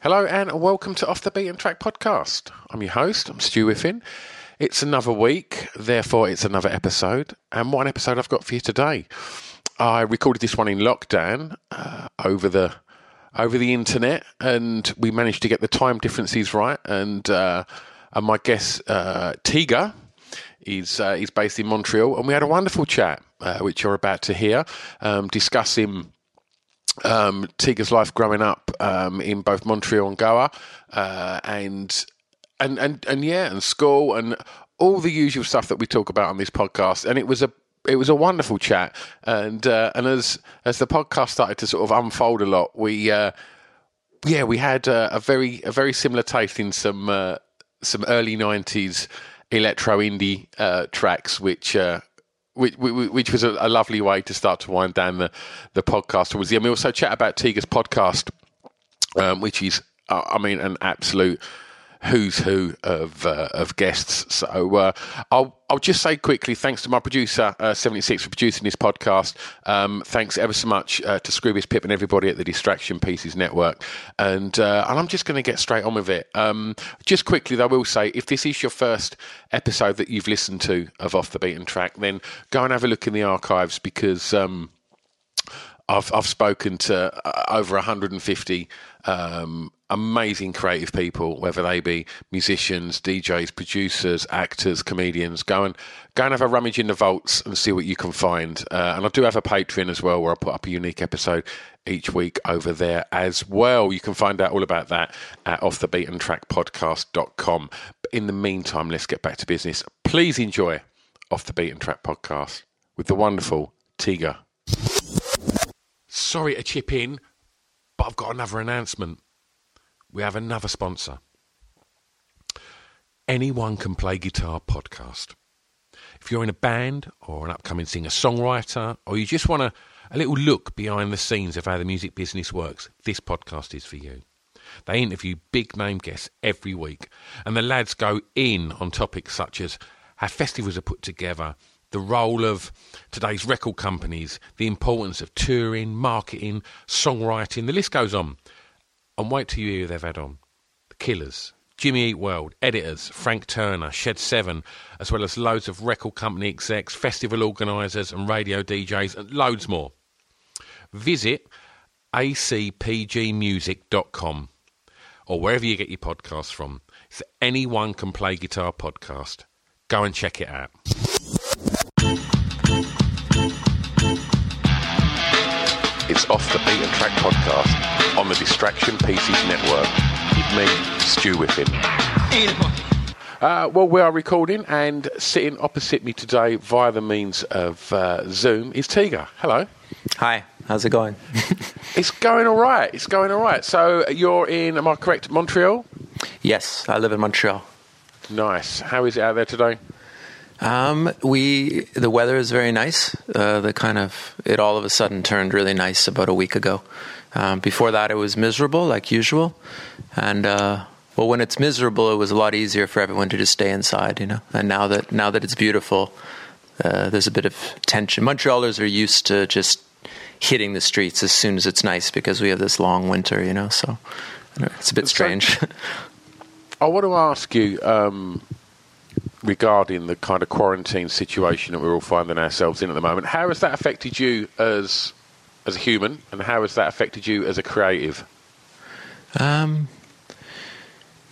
Hello and welcome to Off the Beaten Track podcast. I'm your host, I'm Stu Whiffin. It's another week, therefore it's another episode. And one episode I've got for you today. I recorded this one in lockdown uh, over the over the internet, and we managed to get the time differences right. And uh, and my guest uh, Tiga is uh, is based in Montreal, and we had a wonderful chat, uh, which you're about to hear, um, discussing um, Tiga's life growing up um, in both Montreal and Goa, uh, and and and and yeah, and school and all the usual stuff that we talk about on this podcast. And it was a it was a wonderful chat, and uh, and as as the podcast started to sort of unfold a lot, we uh, yeah we had uh, a very a very similar taste in some uh, some early nineties electro indie uh, tracks, which. Which, which was a, a, lovely way to start to wind down the, the podcast towards the end. We also chat about Tiga's podcast, um, which is, uh, I mean, an absolute who's who of uh, of guests. So uh, I'll I'll just say quickly, thanks to my producer uh, seventy six for producing this podcast. Um, thanks ever so much uh, to Scroobius Pip and everybody at the Distraction Pieces Network. And uh, and I'm just going to get straight on with it. Um, just quickly, though, I will say if this is your first episode that you've listened to of Off the Beaten Track, then go and have a look in the archives because. Um, I've I've spoken to uh, over 150 um, amazing creative people, whether they be musicians, DJs, producers, actors, comedians. Go and go and have a rummage in the vaults and see what you can find. Uh, and I do have a Patreon as well, where I put up a unique episode each week over there as well. You can find out all about that at offthebeatentrackpodcast.com. But in the meantime, let's get back to business. Please enjoy Off the Beaten Track podcast with the wonderful Tiga. Sorry to chip in, but I've got another announcement. We have another sponsor. Anyone Can Play Guitar podcast. If you're in a band or an upcoming singer songwriter, or you just want a, a little look behind the scenes of how the music business works, this podcast is for you. They interview big name guests every week, and the lads go in on topics such as how festivals are put together, the role of today's record companies, the importance of touring, marketing, songwriting, the list goes on. And wait till you hear they've had on. The Killers, Jimmy Eat World, editors, Frank Turner, Shed 7, as well as loads of record company execs, festival organisers, and radio DJs, and loads more. Visit acpgmusic.com or wherever you get your podcasts from. It's Anyone Can Play Guitar podcast. Go and check it out. Off the Beaten Track podcast on the Distraction Pieces Network with me, Stu Whiffin. Uh, well, we are recording, and sitting opposite me today via the means of uh, Zoom is Tiga. Hello. Hi, how's it going? it's going all right. It's going all right. So you're in, am I correct, Montreal? Yes, I live in Montreal. Nice. How is it out there today? Um, we the weather is very nice. Uh, the kind of it all of a sudden turned really nice about a week ago. Um, before that, it was miserable like usual, and uh, well, when it's miserable, it was a lot easier for everyone to just stay inside, you know. And now that now that it's beautiful, uh, there's a bit of tension. Montrealers are used to just hitting the streets as soon as it's nice because we have this long winter, you know. So it's a bit strange. I want to ask you. Um regarding the kind of quarantine situation that we're all finding ourselves in at the moment. How has that affected you as as a human, and how has that affected you as a creative? Um,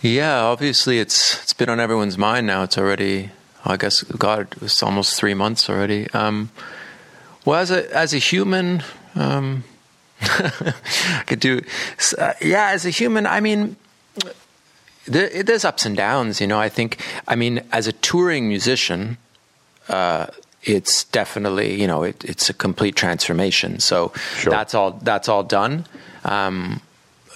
yeah, obviously it's it's been on everyone's mind now. It's already, I guess, God, it's almost three months already. Um, well, as a as a human, um, I could do, uh, yeah, as a human, I mean, there's ups and downs. You know, I think, I mean, as a touring musician. Uh, it's definitely you know it, it's a complete transformation. So Sure. that's all that's all done. Um,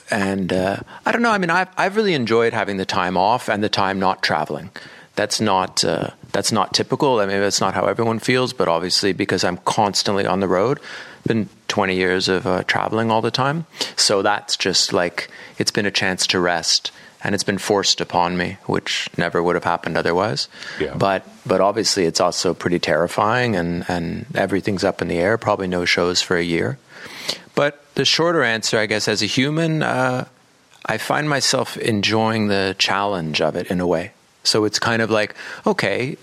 and uh, I don't know. I mean, I've I've really enjoyed having the time off and the time not traveling. That's not uh, that's not typical. I mean, that's not how everyone feels. But obviously, because I'm constantly on the road, been 20 years of uh, traveling all the time. So that's just like it's been a chance to rest, and it's been forced upon me, which never would have happened otherwise. Yeah. But but obviously, it's also pretty terrifying, and and everything's up in the air. Probably no shows for a year. But the shorter answer, I guess, as a human, uh, I find myself enjoying the challenge of it in a way. So it's kind of like, okay,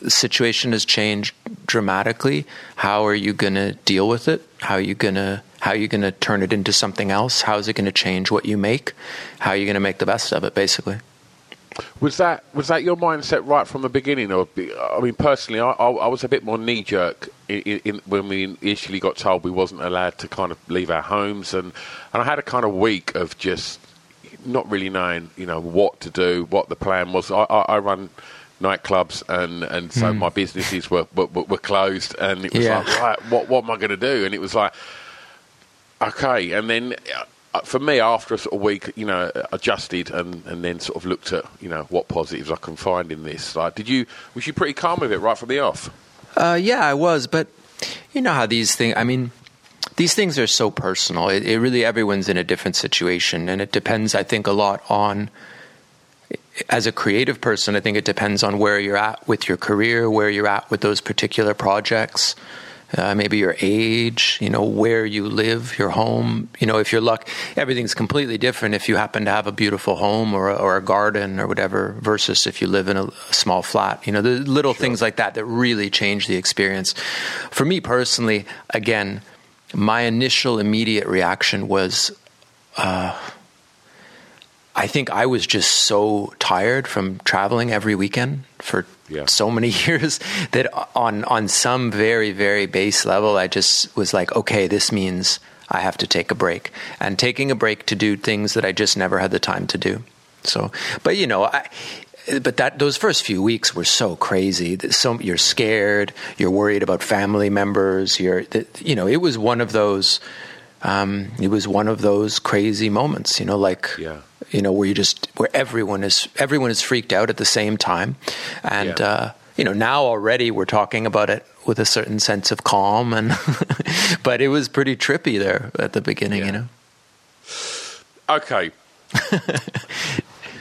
the situation has changed dramatically. How are you going to deal with it? How are you going to how are you going to turn it into something else? How is it going to change what you make? How are you going to make the best of it, basically? Was that was that your mindset right from the beginning? Or I mean, personally, I, I, was a bit more knee jerk when we initially got told we wasn't allowed to kind of leave our homes, and and I had a kind of week of just not really knowing, you know, what to do, what the plan was. I, I, I run nightclubs, and and so my businesses were, were were closed, and it was Yeah. like, right, what what am I going to do? And it was like, okay, and then. Uh, for me, after a sort of week, you know, adjusted and, and then sort of looked at, you know, what positives I can find in this. Like, did you was you pretty calm with it right from the off? Uh, yeah, I was, but you know how these things. I mean, these things are so personal. It, it really everyone's in a different situation, and it depends. I think a lot on. As a creative person, I think it depends on where you're at with your career, where you're at with those particular projects, uh, maybe your age, you know, where you live, your home. You know, if you're luck, everything's completely different if you happen to have a beautiful home or a, or a garden or whatever, versus if you live in a, a small flat. You know, the little things like that that really change the experience. For me personally, again, my initial immediate reaction was. Uh, I think I was just so tired from traveling every weekend for Yeah. so many years that on on some very very base level I just was like okay this means I have to take a break and taking a break to do things that I just never had the time to do. So but you know I but that those first few weeks were so crazy. that So you're scared, you're worried about family members. You're, you know, it was one of those. Um, it was one of those crazy moments. You know, like Yeah. You know, where you just where everyone is everyone is freaked out at the same time, and Yeah. uh, you know now already we're talking about it with a certain sense of calm, and but it was pretty trippy there at the beginning. Yeah. You know, Okay.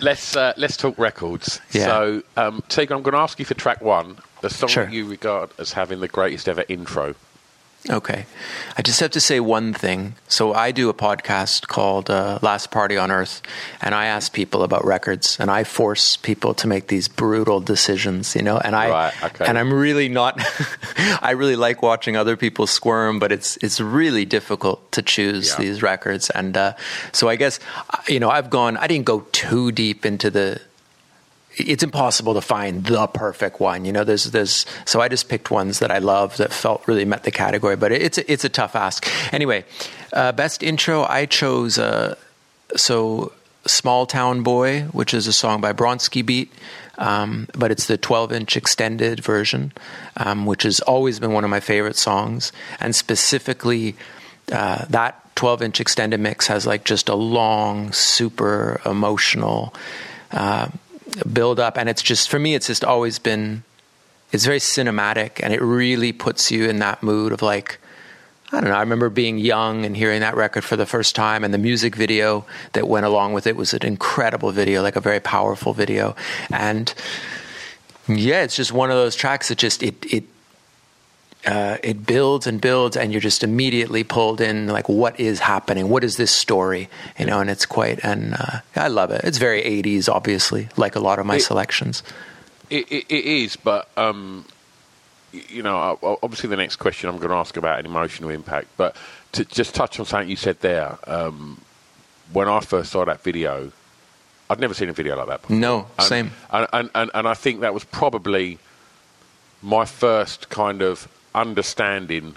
let's uh, let's talk records. Yeah. So, um, Tiga, I'm going to ask you for track one, the song Sure. that you regard as having the greatest ever intro. Okay. I just have to say one thing. So I do a podcast called uh, Last Party on Earth, and I ask people about records, and I force people to make these brutal decisions, you know. And I Right, okay. and I'm really not. I really like watching other people squirm, but it's it's really difficult to choose Yeah. these records. And uh, so I guess uh, you know I've gone. I didn't go too deep into the it's impossible to find the perfect one. You know, there's there's so I just picked ones that I love that felt really met the category, but it's a, it's a tough ask. Anyway, uh, best intro I chose uh, so Small Town Boy, which is a song by Bronski Beat. Um, but it's the 12 inch extended version, um, which has always been one of my favorite songs. And specifically, uh, that 12 inch extended mix has like just a long, super emotional uh, build up. And it's just, for me, it's just always been, it's very cinematic and it really puts you in that mood of like, I don't know. I remember being young and hearing that record for the first time, and the music video that went along with it was an incredible video, like a very powerful video. And yeah, it's just one of those tracks that just it it uh, it builds and builds, and you're just immediately pulled in. Like, what is happening? What is this story? You know, and it's quite. And uh, I love it. It's very '80s, obviously, like a lot of my It- selections. It, it, it is, but um, you know, obviously the next question I'm going to ask about an emotional impact, but to just touch on something you said there. Um, when I first saw that video, I'd never seen a video like that before. No, And- same. And, and, and, and I think that was probably my first kind of understanding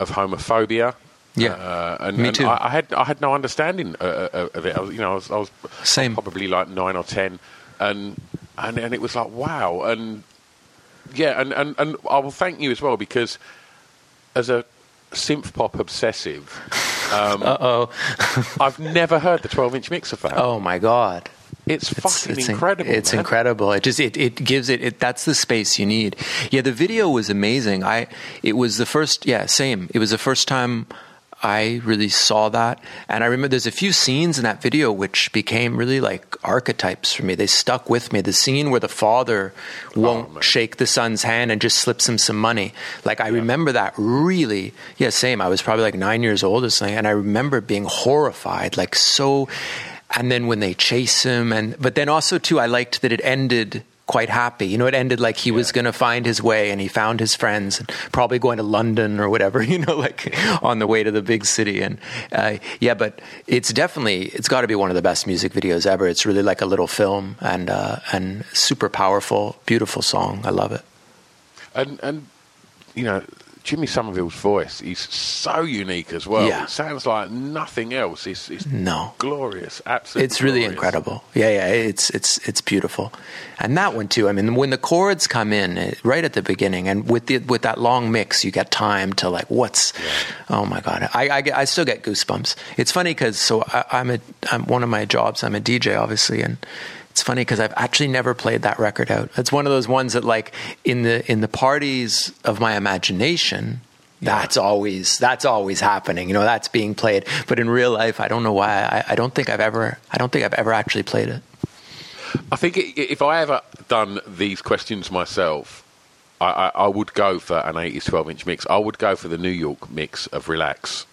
of homophobia. Yeah. uh, and, Me and too. I, I had I had no understanding uh, uh, of it. I was, you know, I was, I was Same. probably like nine or ten, and and and it was like wow, and yeah, and and and I will thank you as well because as a synth pop obsessive, um, Uh oh. I've never heard the twelve inch mix of that. Oh my God. It's, fucking in- incredible. It's man. incredible. It just it, it gives it, it that's the space you need. Yeah, the video was amazing. I it was the first yeah, same. It was the first time I really saw that. And I remember there's a few scenes in that video which became really like archetypes for me. They stuck with me. The scene where the father oh, won't Oh, shake the son's hand and just slips him some money. Like I remember that really yeah, same. I was probably like nine years old or something, and I remember being horrified, like so and then when they chase him and but then also too i liked that it ended quite happy. You know it ended like he was going to find his way and he found his friends and probably going to london or whatever you know like on the way to the big city. And uh, yeah but it's definitely it's got to be one of the best music videos ever. It's really like a little film and uh, and super powerful beautiful song. I love it. And and you know, Jimmy Somerville's voice is so unique as well. Yeah. It sounds like nothing else. It's, it's no glorious, absolutely. it's really glorious. incredible. Yeah, yeah, it's it's it's beautiful, and that one too. I mean, when the chords come in eh, right at the beginning, and with the with that long mix, you get time to like, what's? Oh my god, I I, I still get goosebumps. It's funny because so I, I'm a I'm one of my jobs. I'm a DJ, obviously, and. It's funny because I've actually never played that record out. It's one of those ones that, like, in the in the parties of my imagination, that's always that's always happening. You know, that's being played. But in real life, I don't know why. I, I don't think I've ever I don't think I've ever actually played it. I think if I ever done these questions myself, I, I, I would go for an 80s 12 inch mix. I would go for the New York mix of Relax.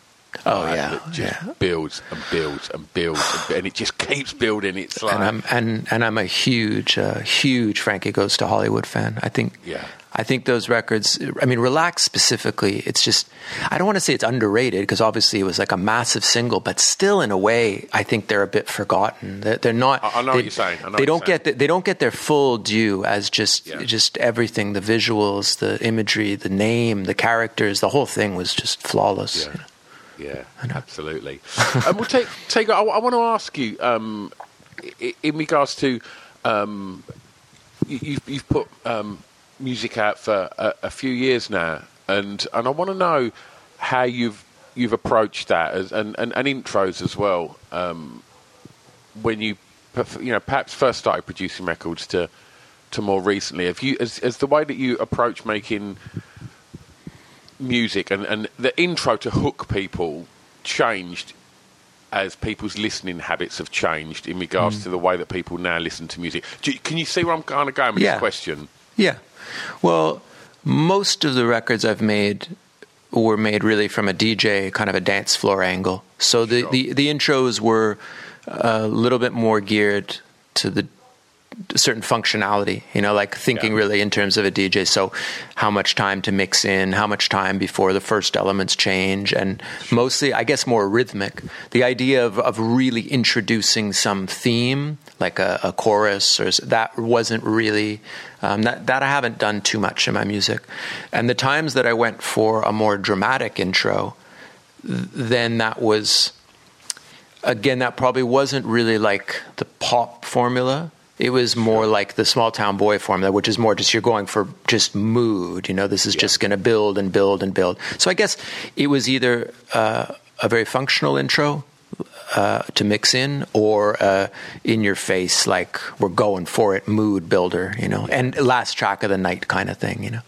Oh Uh, yeah, that just yeah. builds and builds and builds, and, and it just keeps building. It's like And I'm and and I'm a huge uh, huge Frankie Goes to Hollywood fan. I think Yeah. I think those records. I mean, Relax specifically. It's just I don't want to say it's underrated because obviously it was like a massive single, but still in a way I think they're a bit forgotten. They're, they're not. I- I know what you're saying. I know they don't get the, they don't get their full due as just Yeah. just everything, the visuals, the imagery, the name, the characters. The whole thing was just flawless. Yeah. you know. Yeah, absolutely. and we'll take take. I, I want to ask you um, in regards to um, you, you've, you've put um, music out for a, a few years now, and and I want to know how you've you've approached that as, and, and and intros as well. Um, when you you know perhaps first started producing records to to more recently, have you as, as the way that you approach making music and, and the intro to hook people changed as people's listening habits have changed in regards Hmm. to the way that people now listen to music. You, can you see where I'm kind of going with Yeah. this question? Yeah. Well, most of the records I've made were made really from a DJ kind of a dance floor angle. So the, the, the intros were a little bit more geared to the certain functionality, you know, like thinking Yeah. really in terms of a DJ. So, how much time to mix in, how much time before the first elements change, and mostly, I guess, more rhythmic. The idea of, of really introducing some theme, like a, a chorus, or that wasn't really um, that that I haven't done too much in my music. And the times that I went for a more dramatic intro, then that was again, that probably wasn't really like the pop formula. It was more like the small town boy formula, which is more just you're going for just mood. You know, this is just going to build and build and build. So I guess it was either uh, a very functional intro uh, to mix in, or uh, in your face, like we're going for it, mood builder. You know, and last track of the night kind of thing. You know,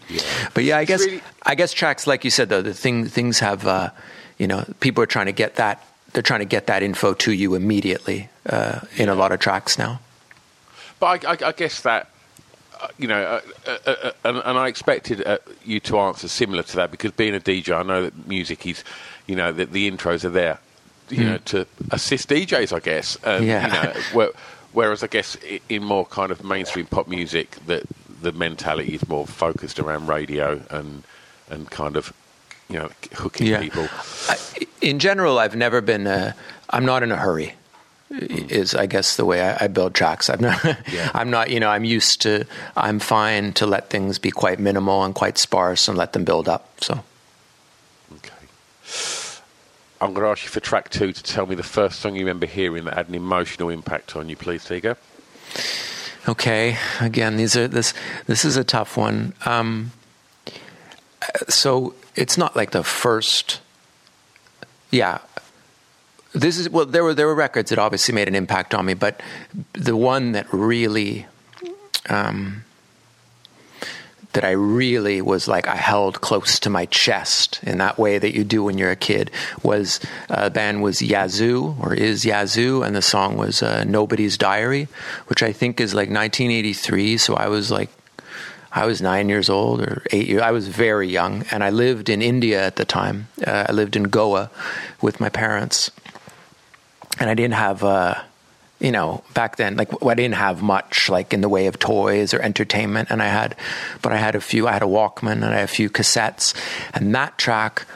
but yeah, I guess really- I guess tracks like you said though, the thing things have uh, you know people are trying to get that they're trying to get that info to you immediately uh, in a lot of tracks now. But I, I, I guess that, uh, you know, uh, uh, uh, and, and I expected uh, you to answer similar to that because being a DJ, I know that music is, you know, that the intros are there, you know, to assist DJs, I guess. Um, Yeah. You know, where, whereas I guess in more kind of mainstream pop music, that the mentality is more focused around radio and and kind of you know hooking Yeah. people. I, in general, I've never been. Uh, I'm not in a hurry. Is I guess the way I, I build tracks. I'm not. Yeah. I'm not. You know, I'm used to. I'm fine to let things be quite minimal and quite sparse and let them build up. So Okay. I'm going to ask you for track two to tell me the first song you remember hearing that had an emotional impact on you, please, Tiga. Okay. Again, these are this. This is a tough one. Um, so it's not like the first. Yeah. This is well. There were there were records that obviously made an impact on me, but the one that really, um, that I really was like I held close to my chest in that way that you do when you're a kid was uh, band was Yazoo or is Yazoo, and the song was uh, Nobody's Diary, which I think is like 1983. So I was like I was nine years old or eight years. I was very young, and I lived in India at the time. Uh, I lived in Goa with my parents, and I didn't have, uh, you know, back then, like I didn't have much, like in the way of toys or entertainment. And I had, but I had a few. I had a Walkman and I had a few cassettes, and that track.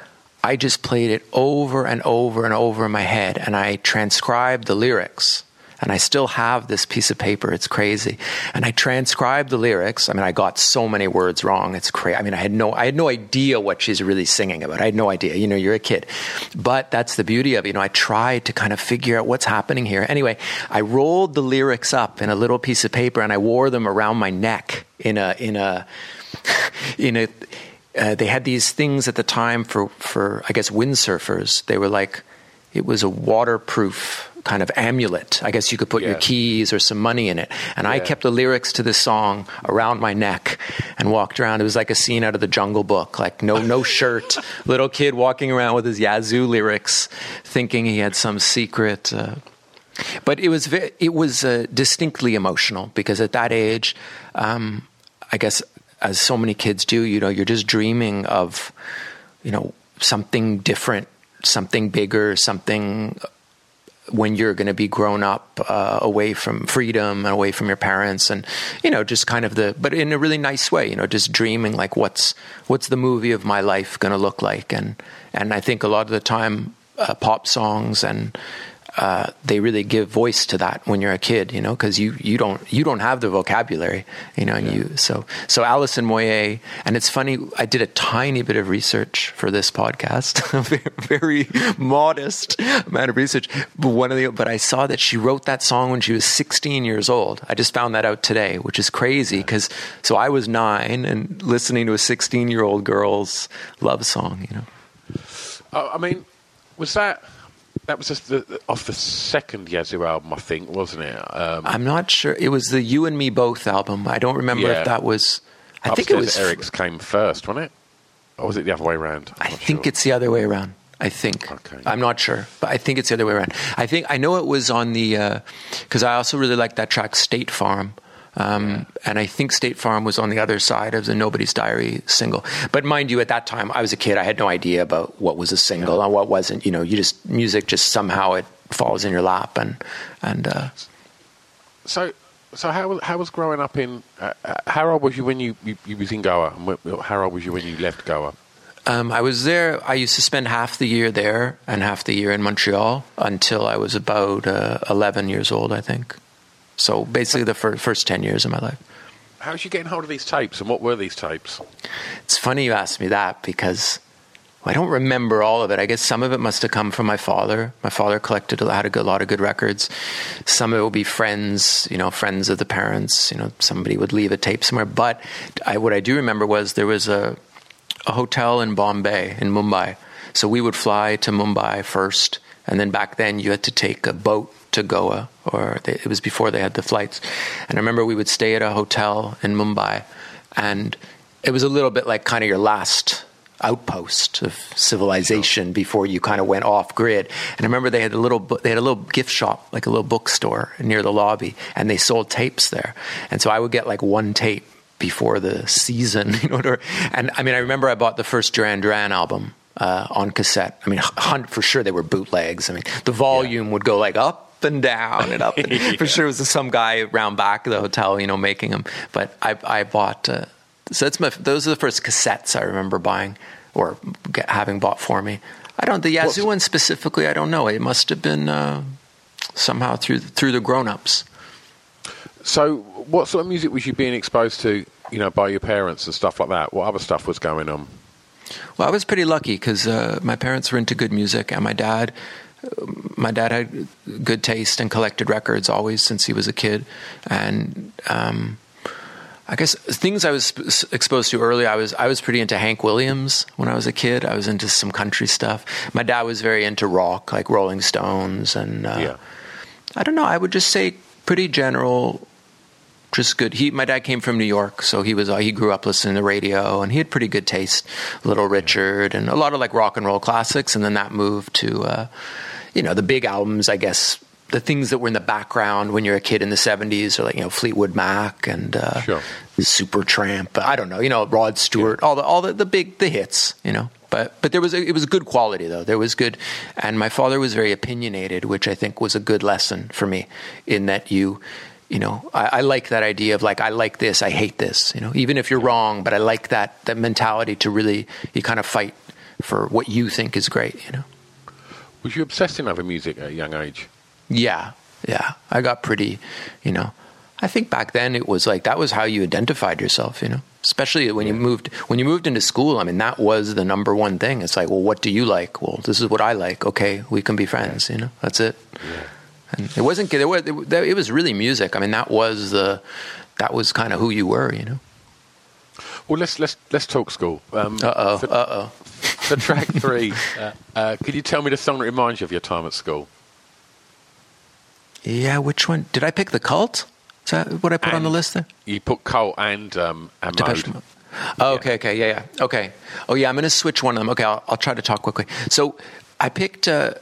I just played it over and over and over in my head, and I transcribed the lyrics and I still have this piece of paper. It's crazy. And I transcribed the lyrics. I mean, I got so many words wrong. It's crazy. I mean, I had no, I had no idea what she's really singing about. I had no idea. You know, you're a kid, but that's the beauty of it. You know, I tried to kind of figure out what's happening here. Anyway, I rolled the lyrics up in a little piece of paper and I wore them around my neck in a in a in a. Uh, they had these things at the time for for I guess windsurfers. They were like it was a waterproof kind of amulet. I guess you could put your keys or some money in it. And I kept the lyrics to this song around my neck and walked around. It was like a scene out of the Jungle Book, like no no shirt, little kid walking around with his Yazoo lyrics, thinking he had some secret. Uh, but it was it was uh, distinctly emotional because at that age, um, I guess as so many kids do, you know, you're just dreaming of, you know, something different, something bigger, something when you're going to be grown up uh, away from freedom and away from your parents and you know just kind of the but in a really nice way you know just dreaming like what's what's the movie of my life going to look like? And and I think a lot of the time uh, pop songs and uh, they really give voice to that when you're a kid, you know, because you, you don't you don't have the vocabulary, you know, and you so so Alison Moyet, and it's funny. I did a tiny bit of research for this podcast, very, very modest amount of research. But one of the but I saw that she wrote that song when she was 16 years old. I just found that out today, which is crazy because so I was nine and listening to a 16 year old girl's love song, you know. Oh, I mean, was that that was just the, off the second Yazoo album, I think, wasn't it? Um, I'm not sure. It was the You and Me Both album. I don't remember Yeah. if that was. I think it was. Eric's came first, wasn't it? Or was it the other way around? I think it's the other way around. I think. Okay. I'm not sure, but I think it's the other way around. I think I know it was on the because I also really like that track State Farm. Um, And I think State Farm was on the other side of the Nobody's Diary single. But mind you, at that time, I was a kid. I had no idea about what was a single and what wasn't. You know, you just music just somehow it falls in your lap, and and uh, So, so how was how was growing up in? Uh, uh, how old was you when you, you, you was in Goa? And how old was you when you left Goa? Um, I was there. I used to spend half the year there and half the year in Montreal until I was about uh, 11 years old, I think. So basically, the fir- first 10 years of my life. How was you getting hold of these tapes, and what were these tapes? It's funny you asked me that because I don't remember all of it. I guess some of it must have come from my father. My father collected had a good, lot of good records. Some of it would be friends, you know, friends of the parents. You know, somebody would leave a tape somewhere. But I, what I do remember was there was a a hotel in Bombay, in Mumbai. So we would fly to Mumbai first, and then back then you had to take a boat to Goa, or they, it was before they had the flights. And I remember we would stay at a hotel in Mumbai, and it was a little bit like kind of your last outpost of civilization before you kind of went off grid. And I remember they had a little they had a little gift shop, like a little bookstore near the lobby, and they sold tapes there. And so I would get like one tape before the season, you know. And I mean, I remember I bought the first Duran Duran album uh, on cassette. I mean, for sure they were bootlegs. I mean, the volume would go like up and down and up. And Yeah. For sure, it was some guy around back of the hotel, you know, making them. But I, I bought. Uh, so that's my. Those are the first cassettes I remember buying or get, having bought for me. I don't. The Yazoo one specifically, I don't know. It must have been uh, somehow through through the grown ups. So, what sort of music was you being exposed to, you know, by your parents and stuff like that? What other stuff was going on? Well, I was pretty lucky because uh, my parents were into good music, and my dad, uh, my dad had good taste and collected records always since he was a kid. And um, I guess things I was exposed to early, I was I was pretty into Hank Williams when I was a kid. I was into some country stuff. My dad was very into rock, like Rolling Stones, and uh, Yeah. I don't know. I would just say pretty general just good. He, my dad came from New York, so he was uh, he grew up listening to radio, and he had pretty good taste. Little Richard and a lot of like rock and roll classics, and then that moved to, uh, you know, the big albums. I guess the things that were in the background when you're a kid in the '70s, are like you know Fleetwood Mac and uh, Sure. Supertramp. I don't know, you know Rod Stewart, all the all the, the big the hits, you know. But but there was a, it was good quality though. There was good, and my father was very opinionated, which I think was a good lesson for me in that you. You know, I, I like that idea of like I like this, I hate this. You know, even if you're wrong, but I like that that mentality to really you kind of fight for what you think is great. You know. Was you obsessed in over music at a young age? Yeah, yeah. I got pretty, you know. I think back then it was like that was how you identified yourself, you know. Especially when you moved when you moved into school. I mean, that was the number one thing. It's like, well, what do you like? Well, this is what I like. Okay, we can be friends. You know, that's it. And it wasn't. It was. It was really music. I mean, that was the. That was kind of who you were. You know. Well, let's let's let's talk school. Um, Uh oh. for, Uh oh. for track three, uh, uh, could you tell me the song that reminds you of your time at school? Yeah. Which one did I pick? The Cult. Is that what I put on the list there? You put cult and um, and Depeche Mode. Oh, okay, okay, yeah, yeah, okay. Oh, yeah, I'm going to switch one of them. Okay, I'll, I'll try to talk quickly. So I picked uh,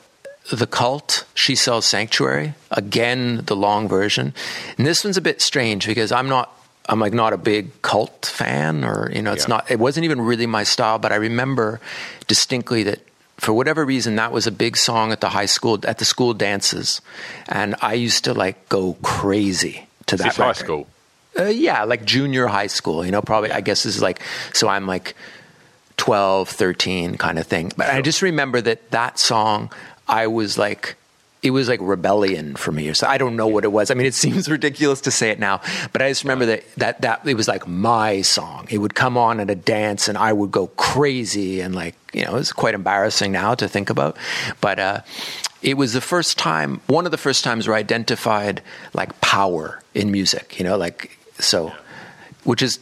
the Cult. She sells Sanctuary again, the long version. And this one's a bit strange because I'm not. I'm like not a big cult fan, or you know, it's Yeah. not. It wasn't even really my style. But I remember distinctly that for whatever reason, that was a big song at the high school at the school dances, and I used to like go crazy to that. high school? Uh, yeah, like junior high school, you know, probably, I guess this is like, so I'm like 12, 13 kind of thing. But I just remember that that song, I was like, it was like rebellion for me so. I don't know what it was. I mean, it seems ridiculous to say it now, but I just remember that, that, that it was like my song. It would come on at a dance and I would go crazy and like, you know, it's quite embarrassing now to think about. But, uh, it was the first time, one of the first times where I identified like power in music, you know, like, so, which is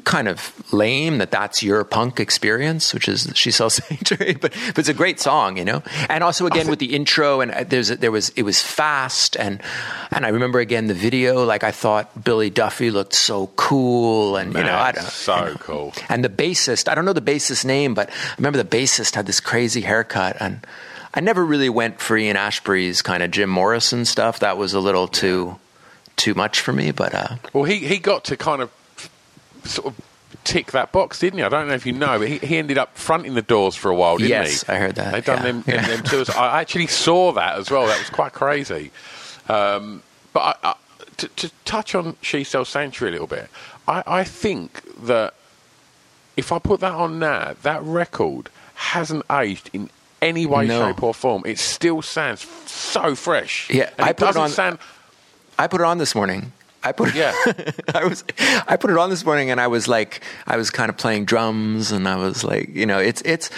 kind of lame that that's your punk experience, which is she sells sanctuary, but, but it's a great song, you know. And also again with the intro, and uh, there's there was it was fast, and and I remember again the video. Like I thought Billy Duffy looked so cool, and you know I Man, don't so you know. cool. And the bassist, I don't know the bassist name, but I remember the bassist had this crazy haircut, and I never really went for Ian Astbury's kind of Jim Morrison stuff. That was a little too too much for me, but. uh Well, he he got to kind of sort of tick that box, didn't he? I don't know if you know, but he, he ended up fronting the doors for a while, didn't Yes, he? Yes, I heard that, They done yeah. them, Yeah. them tours. I actually saw that as well. That was quite crazy. Um, but I, I, to, to touch on She Sells Sanctuary a little bit, I, I think that if I put that on now, that record hasn't aged in any way, No. shape, or form. It still sounds so fresh. Yeah, and I it put it doesn't on- sound. I put it on this morning. I put Yeah. I was I put it on this morning and I was like I was kind of playing drums and I was like, you know, it's it's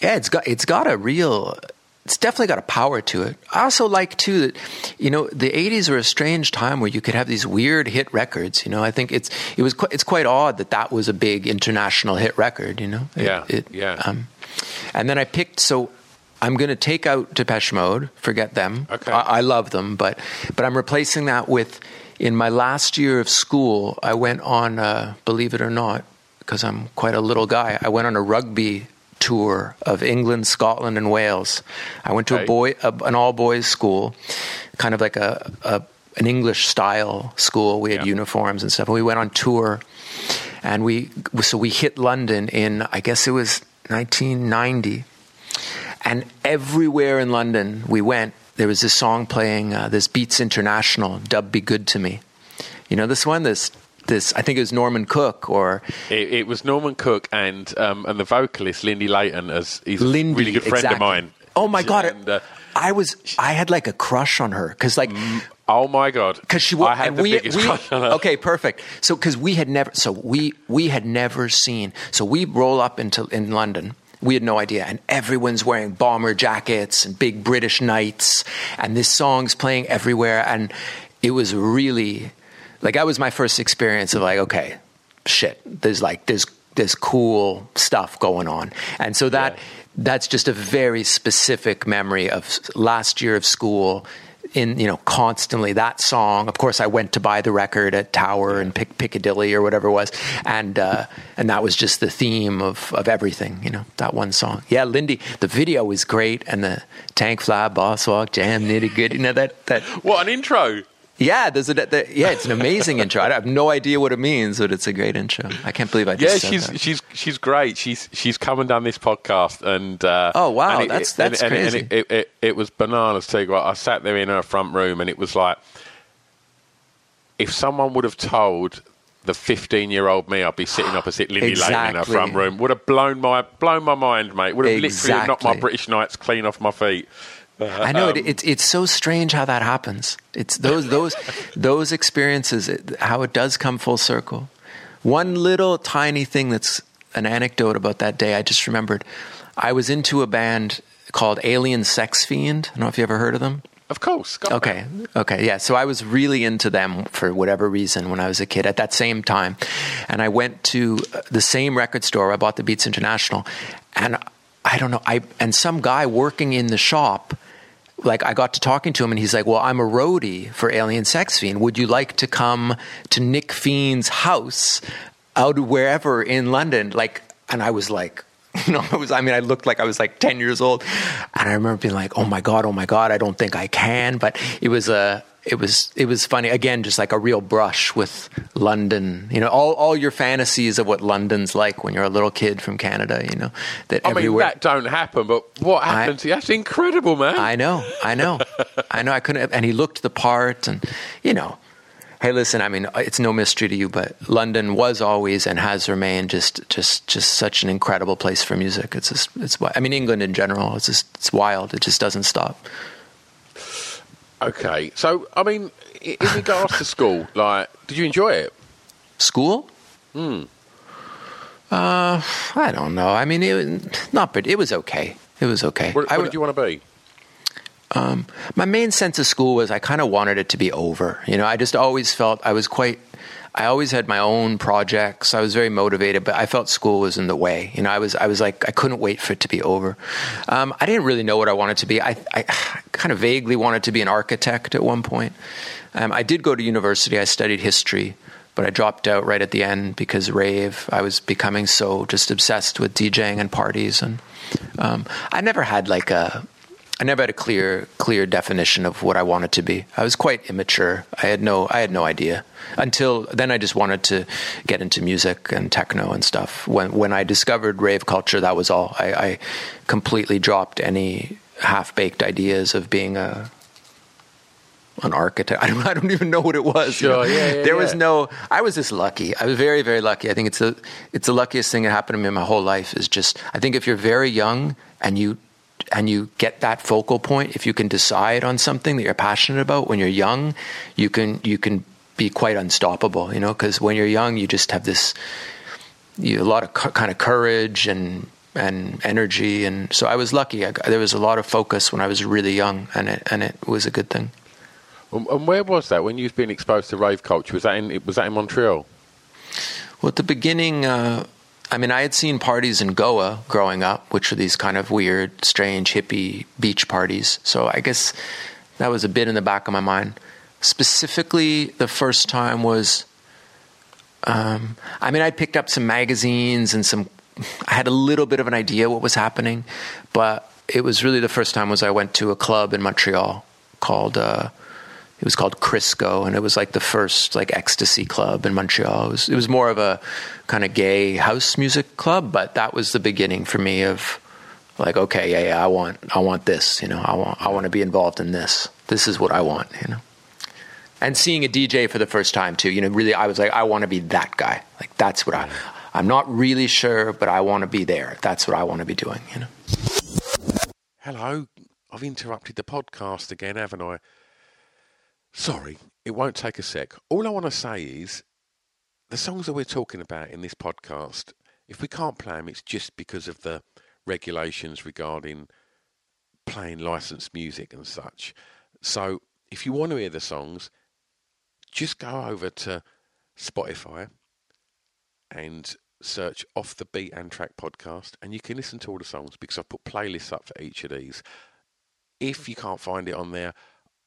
yeah, it's got it's got a real it's definitely got a power to it. I also like too that you know the '80s were a strange time where you could have these weird hit records. You know, I think it's it was quite, it's quite odd that that was a big international hit record. You know, It- Yeah, it- yeah. Um, and then I picked so I'm going to take out Depeche Mode. Forget them. Okay. I, I love them, but but I'm replacing that with in my last year of school. I went on, uh, believe it or not, because I'm quite a little guy. I went on a rugby tour of England, Scotland, and Wales. I went to Okay. a boy, a, an all boys school, kind of like a, a an English style school. We had Yeah. uniforms and stuff. And we went on tour, and we so we hit London in I guess it was 1990. And everywhere in London we went, there was this song playing, uh, this Beats International, Dub Be Good to Me. You know this one? This this I think it was Norman Cook or It, it was Norman Cook and um, and the vocalist Lindy Layton as he's Lindy, a really good friend exactly. of mine. Oh my god! And, uh, I was I had like a crush on her because like oh my god! because she was I had the we, biggest we crush on her. okay perfect so because we had never so we we had never seen so we roll up into in London we had no idea. And everyone's wearing bomber jackets and big British knights. And this song's playing everywhere. And it was really like that was my first experience of like okay shit there's like there's there's cool stuff going on. And so that Yeah. that's just a very specific memory of last year of school in you know constantly that song. Of course i went to buy the record at tower and Pic- piccadilly or whatever it was. And uh and that was just the theme of of everything you know that one song. Yeah lindy the video was great and the tank fly boss walk jam nitty good you know that that What an intro! Yeah there's a the, yeah it's an amazing intro i have no idea what it means but it's a great intro i can't believe i just Yeah, she's that. she's she's great. She's she's come and done this podcast, and uh, Oh, wow, and that's- that's and, crazy. And it, it, it, it was bananas too. I sat there in her front room, and it was like if someone would have told the 15 year old me I'd be sitting opposite Lindy Layton in her front room would have blown my blown my mind, mate. Would have literally knocked my British Knights clean off my feet. I know it, Um, it's it's so strange how that happens. It's those those those experiences it, how it does come full circle. One little tiny thing that's an anecdote about that day I just remembered. I was into a band called Alien Sex Fiend. I don't know if you ever heard of them. Of course. Okay. Okay. Yeah. So I was really into them for whatever reason when I was a kid at that same time. And I went to uh, the same record store. I bought the Beats International. And I don't know. I, and some guy working in the shop, like I got to talking to him and he's like, well, I'm a roadie for Alien Sex Fiend. Would you like to come to Nick Fiend's house out wherever in London? Like, and I was like, you know, I was, I mean, I looked like I was like 10 years old. And I remember being like, oh my God, oh my God, I don't think I can. But it was a, it was, it was funny. Again, just like a real brush with London, you know, all, all your fantasies of what London's like when you're a little kid from Canada, you know, that I mean, everywhere. that don't happen, but what I- happened to you? That's incredible, man. I know, I know, I know. I couldn't, and he looked the part, and you know, hey, listen. I mean, it's no mystery to you, but London was always and has remained just, just, just such an incredible place for music. It's just, it's. I mean, England in general, it's just, it's wild. It just doesn't stop. Okay, so I mean, i- in regards to school, like, did you enjoy it? School? Hmm. Uh, I don't know. I mean, it not, but it was okay. It was okay. What, I what w- did you want to be? My main sense of school was I kind of wanted it to be over. You know, I just always felt I was quite. I always had my own projects. I was very motivated, but I felt school was in the way. You know, I was I was like I couldn't wait for it to be over. Um, I didn't really know what I wanted to be. I, I kind of vaguely wanted to be an architect at one point. Um, I did go to university. I studied history, but I dropped out right at the end because rave. I was becoming so just obsessed with DJing and parties, and um, I never had like a I never had a clear clear definition of what I wanted to be. I was quite immature. I had no I had no idea until then. I just wanted to get into music and techno and stuff. When when I discovered rave culture, that was all. I, I completely dropped any half baked ideas of being a an architect. I don't I don't even know what it was. you Sure, know? yeah, yeah, there was no. I was just lucky. I was very very lucky. I think it's the it's the luckiest thing that happened to me in my whole life. Is just I think if you're very young and you and you get that focal point, if you can decide on something that you're passionate about when you're young, you can you can be quite unstoppable. You know, because when you're young, you just have this you, a lot of cu- kind of courage and and energy, and so I was lucky. I, there was a lot of focus when I was really young, and it and it was a good thing. And and where was that when you've been exposed to rave culture? Was that in was that in Montreal? Well, at the beginning, uh, I mean, I had seen parties in Goa growing up, which are these kind of weird, strange, hippie beach parties. So I guess that was a bit in the back of my mind. Specifically, the first time was, um, I mean, I picked up some magazines and some, I had a little bit of an idea what was happening, but it was really the first time was I went to a club in Montreal called, uh, it was called Crisco, and it was like the first like ecstasy club in Montreal. It was, it was more of a kind of gay house music club, but that was the beginning for me of Like, okay, yeah, yeah, I want, I want this. You know, I want, I want to be involved in this. This is what I want. You know. And seeing a DJ for the first time too, you know, really, I was like, I want to be that guy. Like, that's what I. I'm not really sure, but I want to be there. That's what I want to be doing. You know. Hello, I've interrupted the podcast again, haven't I? Sorry, it won't take a sec. All I want to say is the songs that we're talking about in this podcast, if we can't play them, it's just because of the regulations regarding playing licensed music and such. So if you want to hear the songs, just go over to Spotify and search Off the Beaten Track podcast, and you can listen to all the songs because I've put playlists up for each of these. If you can't find it on there,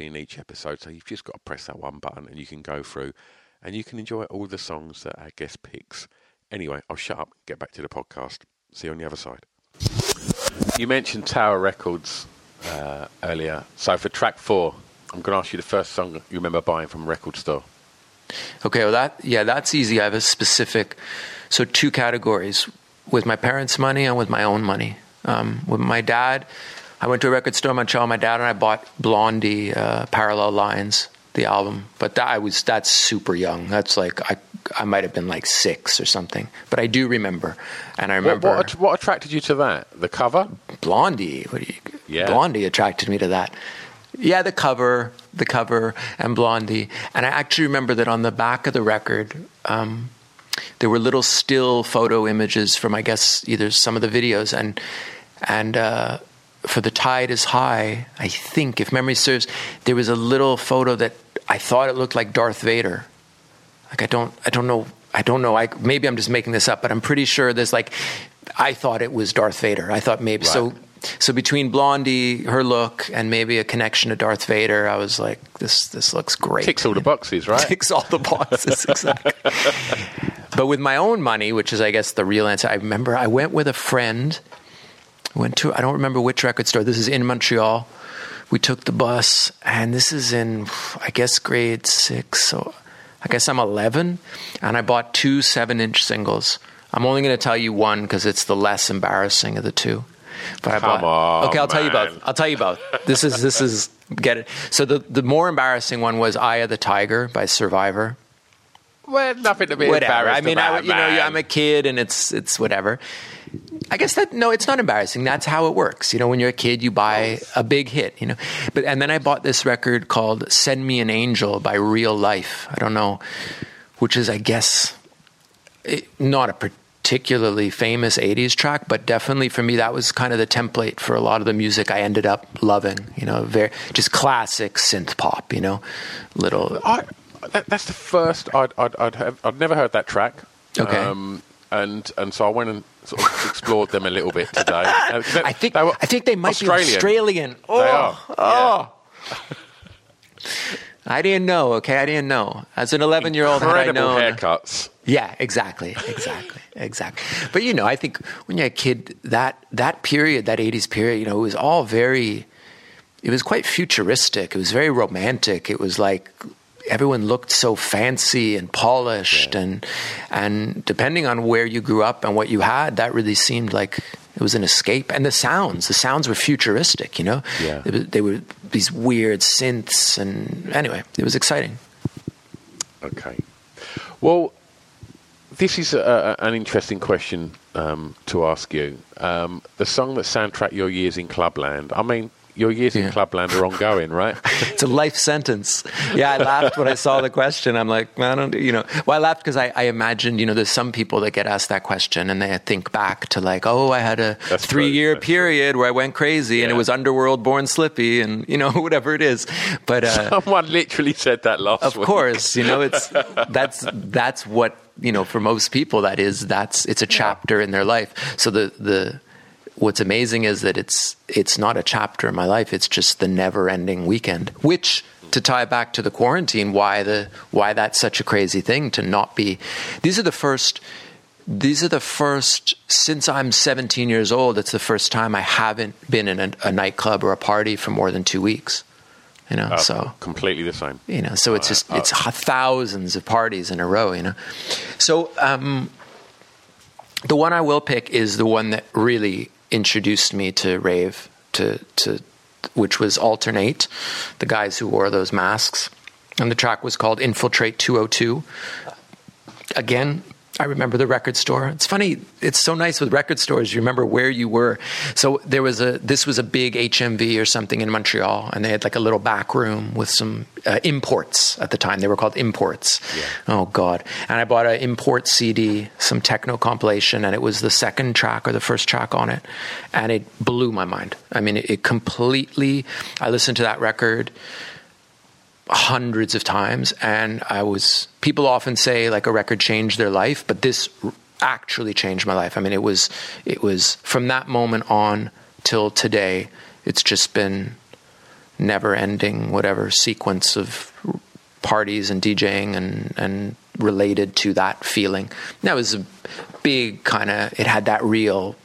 In each episode. So you've just got to press that one button and you can go through and you can enjoy all the songs that our guest picks. Anyway, I'll shut up, get back to the podcast. See you on the other side. You mentioned Tower Records uh, earlier. So for track four, I'm going to ask you the first song you remember buying from a record store. Okay, well that yeah, that's easy. I have a specific, so two categories with my parents' money and with my own money. Um, with my dad, I went to a record store in Montreal. My dad and I bought Blondie, uh, Parallel Lines, the album. But that, I was that's super young. That's like I I might have been like six or something. But I do remember, and I What, remember what, what attracted you to that? The cover? Blondie. What do you, Yeah. Blondie attracted me to that. Yeah, the cover, the cover, and Blondie. And I actually remember that on the back of the record, um, there were little still photo images from, I guess, either some of the videos and and uh, for the tide is high. I think, if memory serves, there was a little photo that I thought it looked like Darth Vader. Like I don't, I don't know, I don't know. I maybe I'm just making this up, but I'm pretty sure there's like, I thought it was Darth Vader. I thought maybe so. So between Blondie, her look, and maybe a connection to Darth Vader, I was like, this this looks great. Ticks all the boxes, right? Ticks all the boxes, exactly. but with my own money, which is, I guess, the real answer, I remember I went with a friend. Went to I don't remember which record store. This is in Montreal. We took the bus, and this is in I guess grade six. So I guess I'm 11, and I bought two seven-inch singles. I'm only going to tell you one because it's the less embarrassing of the two. But I Come bought, on, okay, I'll tell you man. both. I'll tell you both. This is this is get it. So the the more embarrassing one was "Eye of the Tiger" by Survivor. Well, nothing to be whatever. I embarrassed mean, I, about, you know, man. I'm a kid, and it's it's whatever. I guess that no, it's not embarrassing. That's how it works. You know, when you're a kid, you buy a big hit. You know, but and then I bought this record called "Send Me an Angel" by Real Life. I don't know, which is, I guess, it, not a particularly famous '80s track, but definitely for me, that was kind of the template for a lot of the music I ended up loving. You know, very just classic synth pop. You know, little I, that, that's the first I'd, I'd, I'd, have, I'd never heard that track. Okay. Um, and and so I went and sort of explored them a little bit today. Uh, I think I think they might Australian. be Australian. Oh, They are. oh. I didn't know. Okay, I didn't know. As an 11 year old, had I known, haircuts. Yeah, exactly, exactly, exactly. But you know, I think when you're a kid, that that period, that '80s period, you know, it was all very. It was quite futuristic. It was very romantic. It was like everyone looked so fancy and polished, and and depending on where you grew up and what you had, that really seemed like it was an escape. And the sounds, the sounds were futuristic. You know, Yeah. They were- they were these weird synths, and anyway, it was exciting. Okay. Well, this is a, an interesting question um, to ask you. Um, the song that soundtrack your years in Clubland. I mean, your years in Yeah. Clubland are ongoing, right? it's a life sentence. Yeah, I laughed when I saw the question. I'm like, I don't, you know. Well, I laughed because I, I imagined, you know, there's some people that get asked that question and they think back to like, oh, I had a That's three true, year that's true. period where I went crazy and it was Underworld, Born Slippy, and you know, whatever it is. But uh, Someone literally said that last of week. course, you know, it's that's that's what you know for most people. That is that's it's a chapter in their life. So the the what's amazing is that it's it's not a chapter in my life. It's just the never ending weekend. Which to tie back to the quarantine, why the why that's such a crazy thing to not be. These are the first. These are the first since I'm 17 years old. It's the first time I haven't been in a, a nightclub or a party for more than two weeks. You know, Oh, so completely the same. you know so it's uh, just uh, it's h- thousands of parties in a row you know so um, the one i will pick is the one that really introduced me to rave to to which was Altern-8 the guys who wore those masks. And the track was called infiltrate 202 again I remember the record store. It's funny. It's so nice with record stores. You remember where you were. So there was a. This was a big HMV or something in Montreal, and they had like a little back room with some uh, imports at the time. They were called imports. Oh God! And I bought an import CD, some techno compilation, and it was the second track or the first track on it, and it blew my mind. I mean, it, it completely. I listened to that record hundreds of times and i was people often say like a record changed their life but this actually changed my life. I mean it was it was from that moment on till today it's just been never ending whatever sequence of parties and djing and and related to that feeling. That was a big kind of it had that real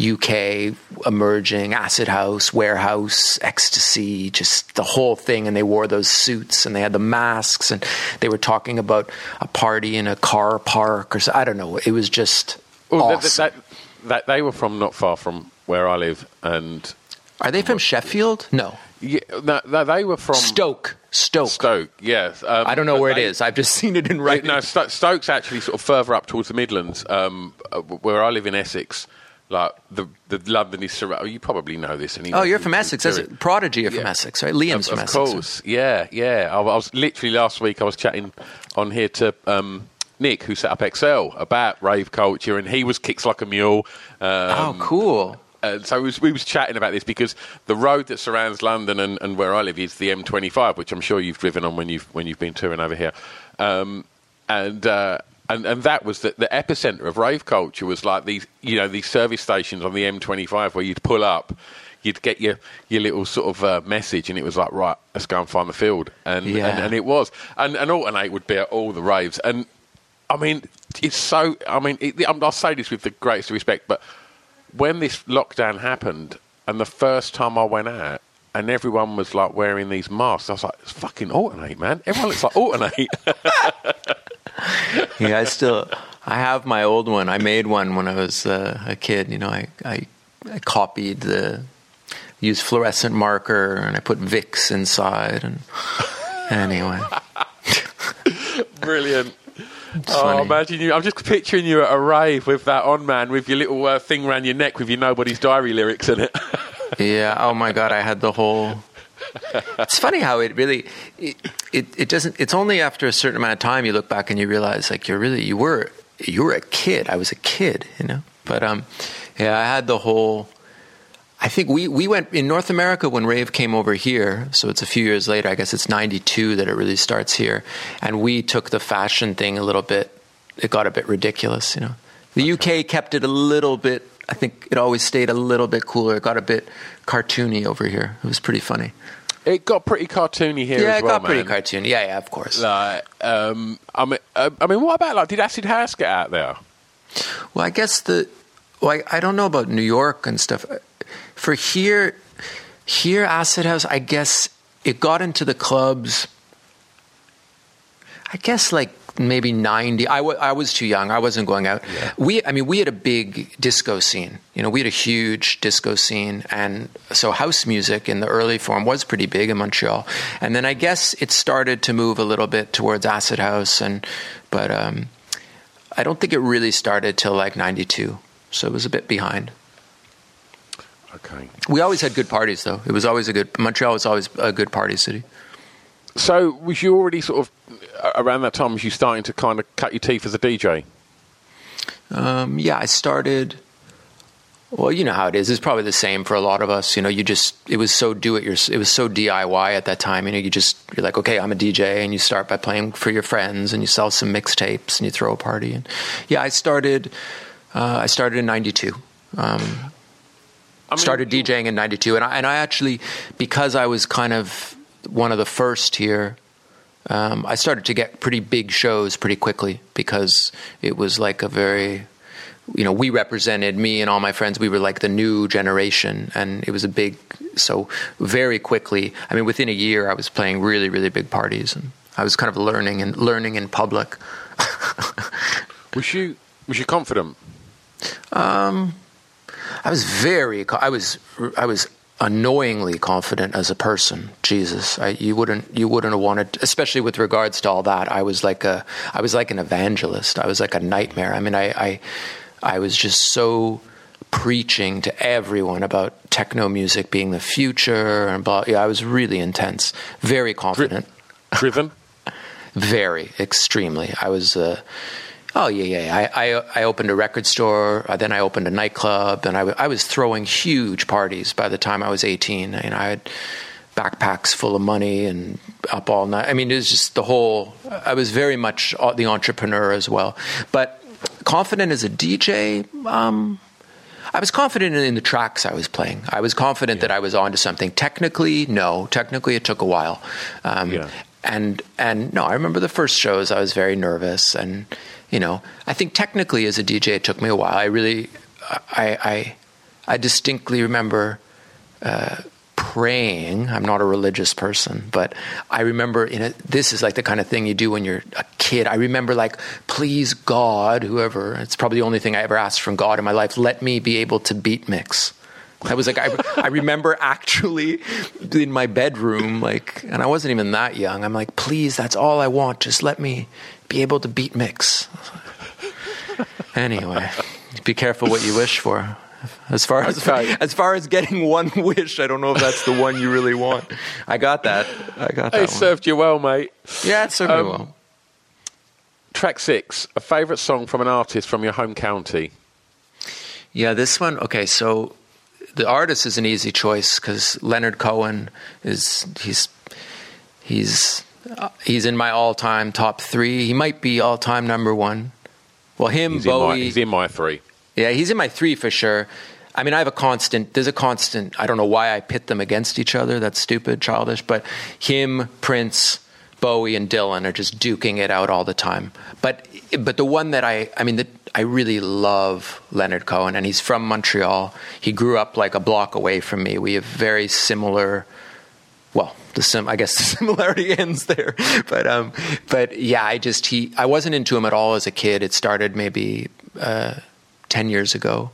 UK emerging acid house, warehouse, ecstasy, just the whole thing. And they wore those suits and they had the masks and they were talking about a party in a car park or so. I don't know. It was just Well, awesome. that, that, they were from not far from where I live, and Are they from Sheffield? No. yeah, no, no, they were from Stoke. Stoke. Stoke. Yes, um, I don't know where they- it is. I've just seen it in Right. writing. No, Stoke's actually sort of further up towards the Midlands, um, uh, where I live in Essex. Like the the London is surrounded. You probably know this. Anyway, Oh, you're from Essex. That's it. Prodigy are from Yeah. Essex, right? Liam's of, from of Essex. right? course, yeah, yeah. I, I was literally last week. I was chatting on here to um, Nick, who set up XL, about rave culture, and he was kicks like a mule. Um, Oh, cool. and so we was, we was chatting about this because the road that surrounds London and, and where I live is the M25, which I'm sure you've driven on when you've when you've been touring over here. Um, and uh, and and that was the, the epicenter of rave culture was like these you know these service stations on the M25 where you'd pull up. You'd get your, your little sort of uh, message, and it was like, right, let's go and find the field, and Yeah. and, and it was, and and Altern-8 would be at all the raves, and I mean, it's so. I mean, it, I'll say this with the greatest respect, but when this lockdown happened, and the first time I went out, and everyone was like wearing these masks, I was like, it's fucking Altern-8, man. Everyone looks like Altern-8. yeah, I still I have my old one. I made one when I was uh, a kid. You know, I, I I copied the used fluorescent marker and I put Vicks inside. And anyway, Brilliant. Oh, funny. imagine you! I'm just picturing you at a rave with that on, man, with your little uh, thing around your neck with your nobody's diary lyrics in it. yeah. Oh my god, I had the whole. It's funny how it really it, it it doesn't. It's only after a certain amount of time you look back and you realize like you're really you were you were a kid. I was a kid, you know. But um, yeah, I had the whole. I think we, we went in North America when rave came over here. So it's a few years later. I guess it's '92 that it really starts here, and we took the fashion thing a little bit. It got a bit ridiculous, you know. The UK kept it a little bit. I think it always stayed a little bit cooler. It got a bit cartoony over here. It was pretty funny. It got pretty cartoony here yeah, as it well, got pretty cartoony. Yeah, yeah, of course. Like, um, I mean, uh, I mean, what about like? Did Acid House get out there? Well, I guess the. Well, I, I don't know about New York and stuff. For here, here Acid House, I guess it got into the clubs. I guess like maybe 90 I, w- I was too young i wasn't going out. We i mean we had a big disco scene you know we had a huge disco scene and so house music in the early form was pretty big in montreal. And then i guess it started to move a little bit towards acid house and but um, i don't think it really started till like 92 so it was a bit behind. Okay. we always had good parties though. It was always a good montreal was always a good party city. So was you already sort of around that time? Was you starting to kind of cut your teeth as a DJ? Um, yeah, I started. Well, you know how it is. It's probably the same for a lot of us. You know, you just it was so do it your it was so DIY at that time. You know, you just you're like, okay, I'm a DJ, and you start by playing for your friends, and you sell some mixtapes, and you throw a party. And yeah, I started. Uh, I started in '92. Um, I mean, started DJing in '92, and I, and I actually because I was kind of one of the first here. Um, I started to get pretty big shows pretty quickly because it was like a very, you know, we represented me and all my friends. We were like the new generation, and it was a big. So very quickly, I mean, within a year, I was playing really, really big parties, and I was kind of learning and learning in public. Was you was you confident? Um, I was very. I was. I was annoyingly confident as a person. Jesus, I, you wouldn't. You wouldn't have wanted, especially with regards to all that. I was like a. I was like an evangelist. I was like a nightmare. I mean, I. I, I was just so preaching to everyone about techno music being the future and blah. Yeah, I was really intense. Very confident. Driven? Very, extremely. I was. Uh, oh yeah, yeah. I, I I opened a record store. Uh, then I opened a nightclub, and I, w- I was throwing huge parties by the time I was eighteen. And I had backpacks full of money and up all night. I mean, it was just the whole. I was very much uh, the entrepreneur as well, but confident as a DJ. Um, I was confident in the tracks I was playing. I was confident that I was onto something. Technically, no. Technically, it took a while. Um, Yeah. And and no, I remember the first shows. I was very nervous, and you know, I think technically as a DJ, it took me a while. I really, I I, I distinctly remember. Uh, praying i'm not a religious person but i remember in a, this is like the kind of thing you do when you're a kid i remember like please god whoever it's probably the only thing i ever asked from god in my life let me be able to beat mix I was like, I, I remember actually in my bedroom, like, and I wasn't even that young. I'm like, please, that's all I want. Just let me be able to beat mix. Anyway, be careful what you wish for. As far as Okay. as far as getting one wish, I don't know if that's the one you really want. I got that. I got that. It served you well, mate. Yeah, it served me Um, well. Track six, a favourite song from an artist from your home county. Yeah, this one. Okay, so the artist is an easy choice because Leonard Cohen is he's he's he's in my all-time top three. He might be all-time number one. Well, him, He's in, my, Bowie. he's in my three. Yeah, he's in my three for sure. I mean, I have a constant. There's a constant. I don't know why I pit them against each other. That's stupid, childish. But him, Prince, Bowie, and Dylan are just duking it out all the time. But but the one that I I mean, the, I really love Leonard Cohen, and he's from Montreal. He grew up like a block away from me. We have very similar well, the sim I guess the similarity ends there. But um, but yeah, I just he I wasn't into him at all as a kid. It started maybe uh, ten years ago.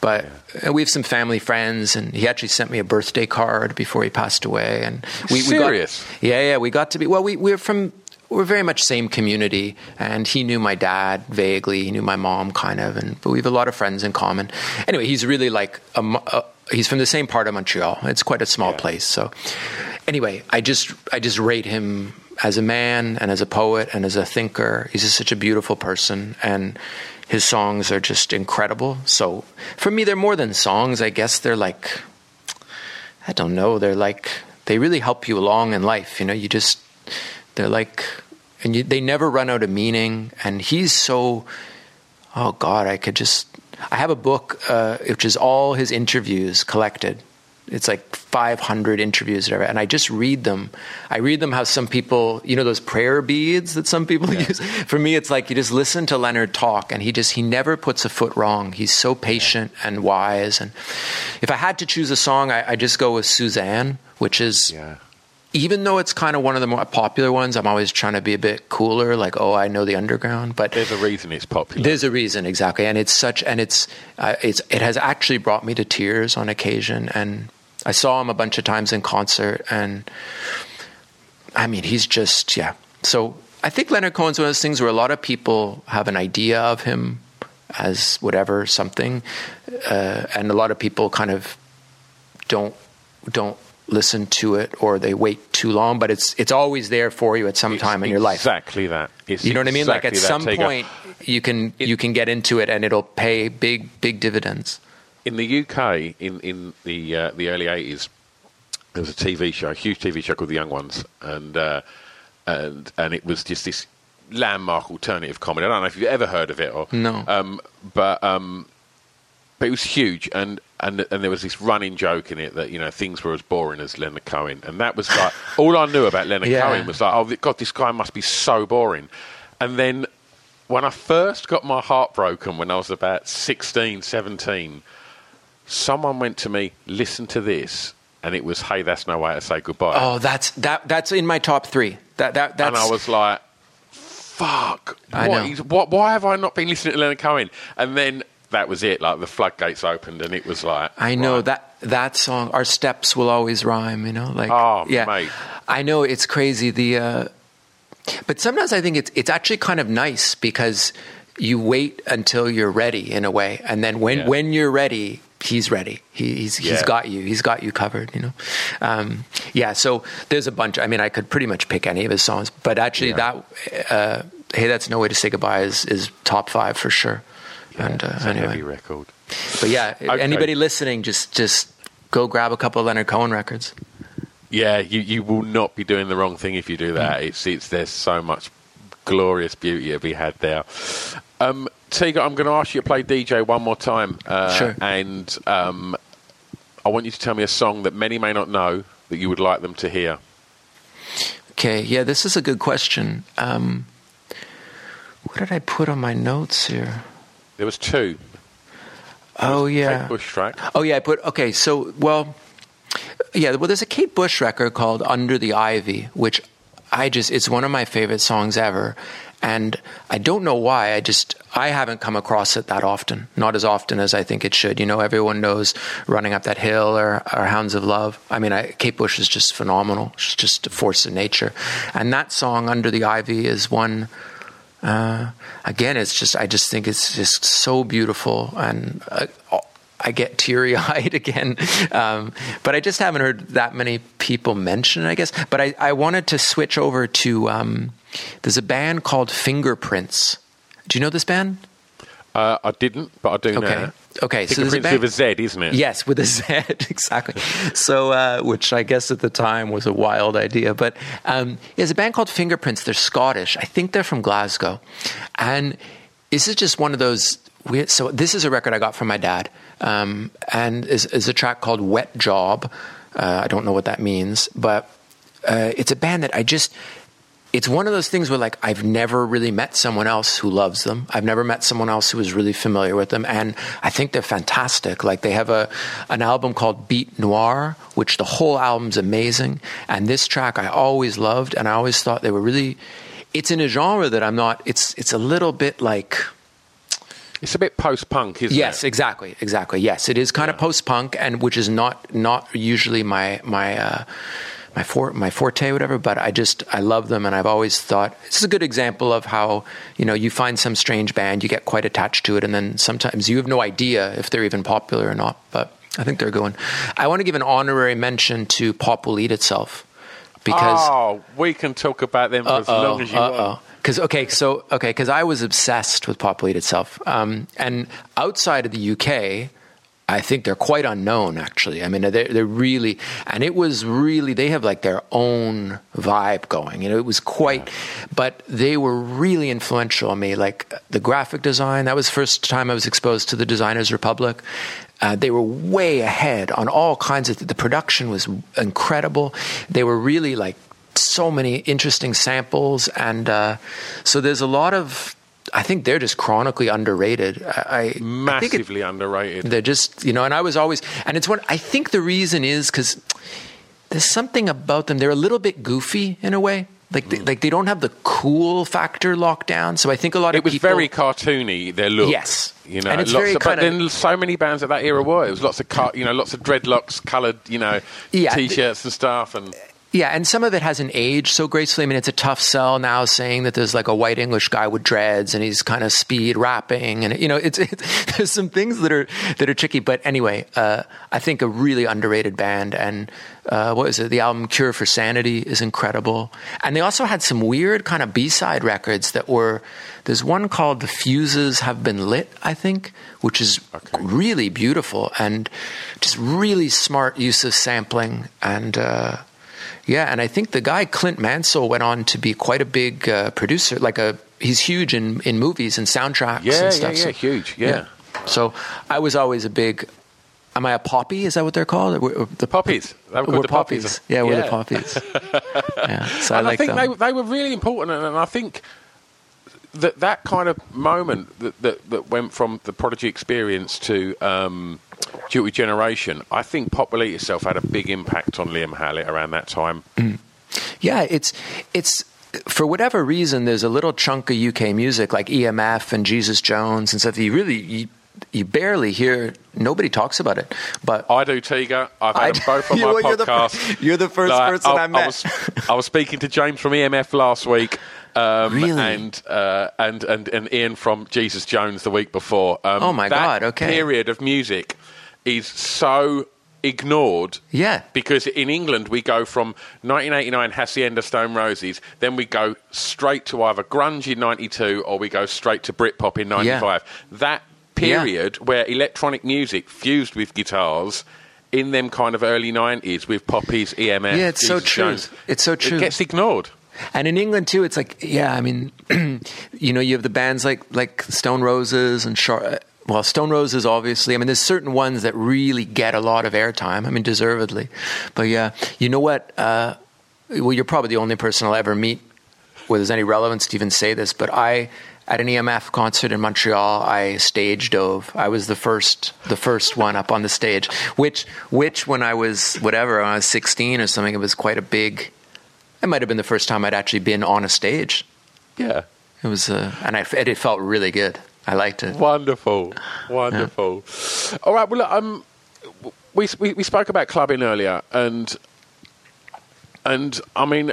But uh we have some family friends, and he actually sent me a birthday card before he passed away. And we, we got, yeah, yeah, we got to be well. We we're from we're very much same community, and he knew my dad vaguely. He knew my mom kind of, and but we have a lot of friends in common. Anyway, he's really like a, uh, he's from the same part of Montreal. It's quite a small place, so anyway, I just I just rate him as a man and as a poet and as a thinker. He's just such a beautiful person and his songs are just incredible. So for me they're more than songs. I guess they're like I don't know, they're like they really help you along in life, you know, you just they're like and you, they never run out of meaning and he's so oh God, I could just. I have a book uh, which is all his interviews collected. It's like 500 interviews, whatever, and I just read them. I read them how some people, you know, those prayer beads that some people yeah. use. For me, it's like you just listen to Leonard talk, and he just he never puts a foot wrong. He's so patient and wise. And if I had to choose a song, I, I just go with Suzanne, which is yeah even though it's kind of one of the more popular ones, I'm always trying to be a bit cooler, like, oh, I know the underground. But there's a reason it's popular. There's a reason, exactly, and it's such, and it's, uh, it's, it has actually brought me to tears on occasion, and I saw him a bunch of times in concert, and I mean, he's just, yeah. So I think Leonard Cohen's one of those things where a lot of people have an idea of him as whatever something, uh, and a lot of people kind of don't don't listen to it or they wait too long, but it's it's always there for you at some it's time in your life. Exactly that. It's you know what I mean? Like at some point you can it, you can get into it and it'll pay big big dividends. In the UK, in in the uh, the early eighties, there was a TV show, a huge TV show called The Young Ones, and uh, and and it was just this landmark alternative comedy. I don't know if you've ever heard of it or no, um, but um, but it was huge and and and there was this running joke in it that you know things were as boring as Leonard Cohen, and that was like all I knew about Leonard yeah. Cohen was like, oh God, this guy must be so boring. And then when I first got my heart broken when I was about 16, 17, someone went to me, listen to this, and it was, hey, that's no way to say goodbye. Oh, that's that that's in my top three. That that that's... And I was like, fuck, what, what, why have I not been listening to Leonard Cohen? And then that was it. Like the floodgates opened, and it was like I know right. that that song. Our steps will always rhyme. You know, like oh yeah, mate. I know it's crazy. The uh, but sometimes I think it's it's actually kind of nice because you wait until you're ready in a way, and then when yeah. when you're ready, he's ready. He, he's he's yeah. got you. He's got you covered. You know, um, yeah. So there's a bunch. I mean, I could pretty much pick any of his songs, but actually, yeah. that uh, hey, that's no way to say goodbye is is top five for sure. Yeah, and uh, it's a anyway. heavy record. But yeah, okay. anybody listening, just just go grab a couple of Leonard Cohen records. Yeah, you, you will not be doing the wrong thing if you do that. Mm. It's it's there's so much glorious beauty to be had there. Um, Tiga, I'm going to ask you to play DJ one more time. Uh, sure. And um, I want you to tell me a song that many may not know that you would like them to hear. Okay, yeah, this is a good question. Um, what did I put on my notes here? There was two. oh yeah, Kate Bush track. Oh yeah, I put okay. So well, yeah. Well, there's a Kate Bush record called "Under the Ivy," which I just it's one of my favorite songs ever, and I don't know why. I just I haven't come across it that often, not as often as I think it should. You know, everyone knows "Running Up That Hill" or, or "Hounds of Love." I mean, I, Kate Bush is just phenomenal. She's just a force of nature, and that song "Under the Ivy" is one uh, again, it's just I just think it's just so beautiful, and uh, I get teary eyed again. Um, but I just haven't heard that many people mention it, I guess. But I, I wanted to switch over to um, there's a band called Fingerprintz. Do you know this band? Uh, I didn't, but I do okay. know. Okay, so there's a band, with a Z, isn't it? Yes, with a Z, exactly. so, uh, which I guess at the time was a wild idea, but um, there's a band called Fingerprintz. They're Scottish. I think they're from Glasgow, and this is just one of those. Weird, so this is a record I got from my dad, um, and is, is a track called "Wet Job." Uh, I don't know what that means, but uh, it's a band that I just it's one of those things where like I've never really met someone else who loves them. I've never met someone else who is really familiar with them, and I think they're fantastic. Like they have a an album called Beat Noir, which the whole album's amazing, and this track I always loved, and I always thought they were really. It's in a genre that I'm not. It's it's a little bit like. It's a bit post punk, isn't yes, it? Yes, exactly, exactly. Yes, it is kind yeah. of post punk, and which is not not usually my my. Uh, my for, my forte, whatever. But I just I love them, and I've always thought this is a good example of how you know you find some strange band, you get quite attached to it, and then sometimes you have no idea if they're even popular or not. But I think they're going. I want to give an honorary mention to Pop Will Eat Itself because oh, we can talk about them for as long as you uh-oh. want. Because okay, so okay, because I was obsessed with Pop Will Eat Itself, um, and outside of the UK, I think they're quite unknown, actually. I mean, they're, they're really, and it was really, they have like their own vibe going. You know, it was quite, but they were really influential on me. Like the graphic design, that was the first time I was exposed to the Designers Republic. Uh, they were way ahead on all kinds of, the production was incredible. They were really like so many interesting samples. And uh, so there's a lot of, I think they're just chronically underrated. I, massively I it, underrated. They're just, you know, and I was always, and it's what I think the reason is because there's something about them. They're a little bit goofy in a way. Like they, hmm. like they don't have the cool factor locked down. So I think a lot of it was people, very cartoony. Their look, yes, you know, and it's lots very of, but of, then so many bands at that era were. It was lots of car, you know, lots of dreadlocks, coloured, you know, Yeah, t-shirts and stuff, and Yeah, and some of it hasn't aged so gracefully. I mean, it's a tough sell now saying that there's like a white English guy with dreads and he's kind of speed rapping, and you know, it's, it's there's some things that are that are tricky. But anyway, uh, I think a really underrated band, and uh, what is it? The album Cure for Sanity is incredible, and they also had some weird kind of B side records that were. There's one called "The Fuses Have Been Lit," I think, which is really beautiful and just really smart use of sampling and. Uh, yeah, and I think the guy Clint Mansell went on to be quite a big uh, producer. Like a, he's huge in, in movies and soundtracks yeah, and stuff. yeah, yeah, so, huge, yeah. So I was always a big. Am I a poppy? Is that what they're called? We're, the poppies. Were, the poppies. Yeah, we're the poppies. yeah, so I and like I think them. they they were really important, and I think that that kind of moment that that, that went from the Prodigy experience to um, Jilted Generation, I think Pop Will Itself had a big impact on Liam Howlett around that time. Yeah, it's it's for whatever reason. There's a little chunk of UK music like EMF and Jesus Jones and stuff. You really you, you barely hear. Nobody talks about it, but I do, Tiga. I've had I- them both on my Well, you're the podcast. you're the first person I met. was, I was speaking to James from EMF last week. Um, Really? And, uh, and and and Ian from Jesus Jones the week before. Um, Oh, my God, okay. Period of music is so ignored. Yeah. Because in England we go from 1989 Hacienda Stone Roses, then we go straight to either grunge in '92 or we go straight to Britpop in '95. That period where electronic music fused with guitars in them kind of early 90s with poppies, EMF. Yeah, it's so true. Jones, It's so true. It gets ignored. And in England too, it's like yeah, I mean, you know, you have the bands like like Stone Roses and Char- well, Stone Roses obviously. I mean, there's certain ones that really get a lot of airtime. I mean, deservedly. But yeah, you know what? Uh, well, you're probably the only person I'll ever meet where there's any relevance to even say this. But I. At an EMF concert in Montreal, I stage dove. I was the first, the first one up on the stage. Which, which, when I was whatever, when I was 16 or something, it was quite a big it might have been the first time I'd actually been on a stage. Yeah. It was, uh, and I, it, it felt really good. I liked it. Wonderful, wonderful. All right, well, look, um, we, we we spoke about clubbing earlier, and and I mean,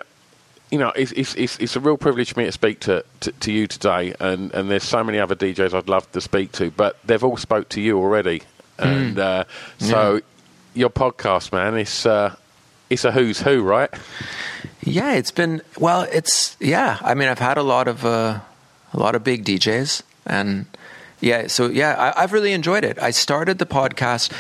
you know, it's it's it's, it's a real privilege for me to speak to, to, to you today, and, and there's so many other DJs I'd love to speak to, but they've all spoke to you already, and uh, so your podcast, man, it's uh, it's a who's who, right? Yeah, it's been well. It's yeah. I mean, I've had a lot of uh, a lot of big DJs, and yeah. So yeah, I, I've really enjoyed it. I started the podcast.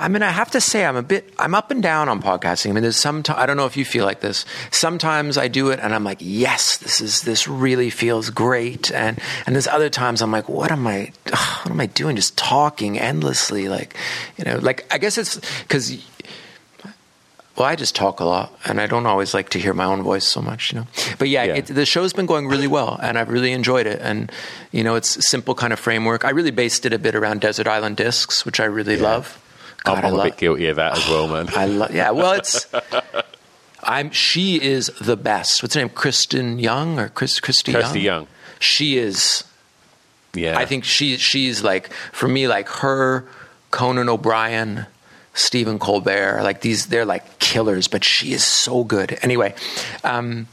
I mean, I have to say, I'm a bit, I'm up and down on podcasting. I mean, there's some, I don't know if you feel like this. Sometimes I do it and I'm like, yes, this is, this really feels great. And, and there's other times I'm like, what am I, what am I doing? Just talking endlessly. Like, you know, like, I guess it's because, well, I just talk a lot and I don't always like to hear my own voice so much, you know. But yeah, Yeah. It, the show's been going really well and I've really enjoyed it. And, you know, it's a simple kind of framework. I really based it a bit around Desert Island Discs, which I really love. God, I'm, I'm a bit guilty of that as well, man. I love. Yeah, well, it's. I'm. She is the best. What's her name? Kristen Young or Chris Christy Kirsty Young? Young. She is. Yeah, I think she she's like for me like her, Conan O'Brien, Stephen Colbert. Like these, they're like killers. But she is so good. Anyway, um,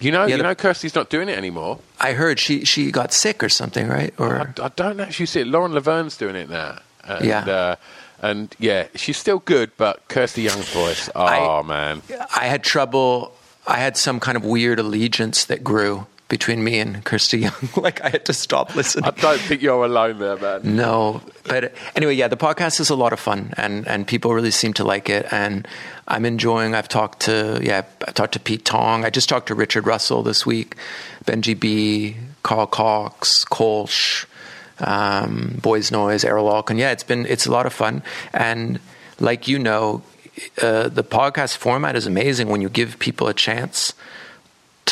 you know, yeah, you know, Kirsty's not doing it anymore. I heard she she got sick or something, right? Or I, I don't actually see it. Lauren Laverne's doing it now. And, Yeah. Uh, and yeah, she's still good, but Kirsty Young's voice, oh I- man. I had trouble. I had some kind of weird allegiance that grew between me and Kirsty Young. like I had to stop listening. I don't think you're alone there, man. No, but anyway, yeah, the podcast is a lot of fun, and and people really seem to like it, and I'm enjoying. I've talked to yeah, I talked to Pete Tong. I just talked to Richard Russell this week, Benji B, Carl Cox, Kolsch, um, Boys Noize, Erol Alkan. Yeah, it's been it's a lot of fun, and like you know, uh, the podcast format is amazing when you give people a chance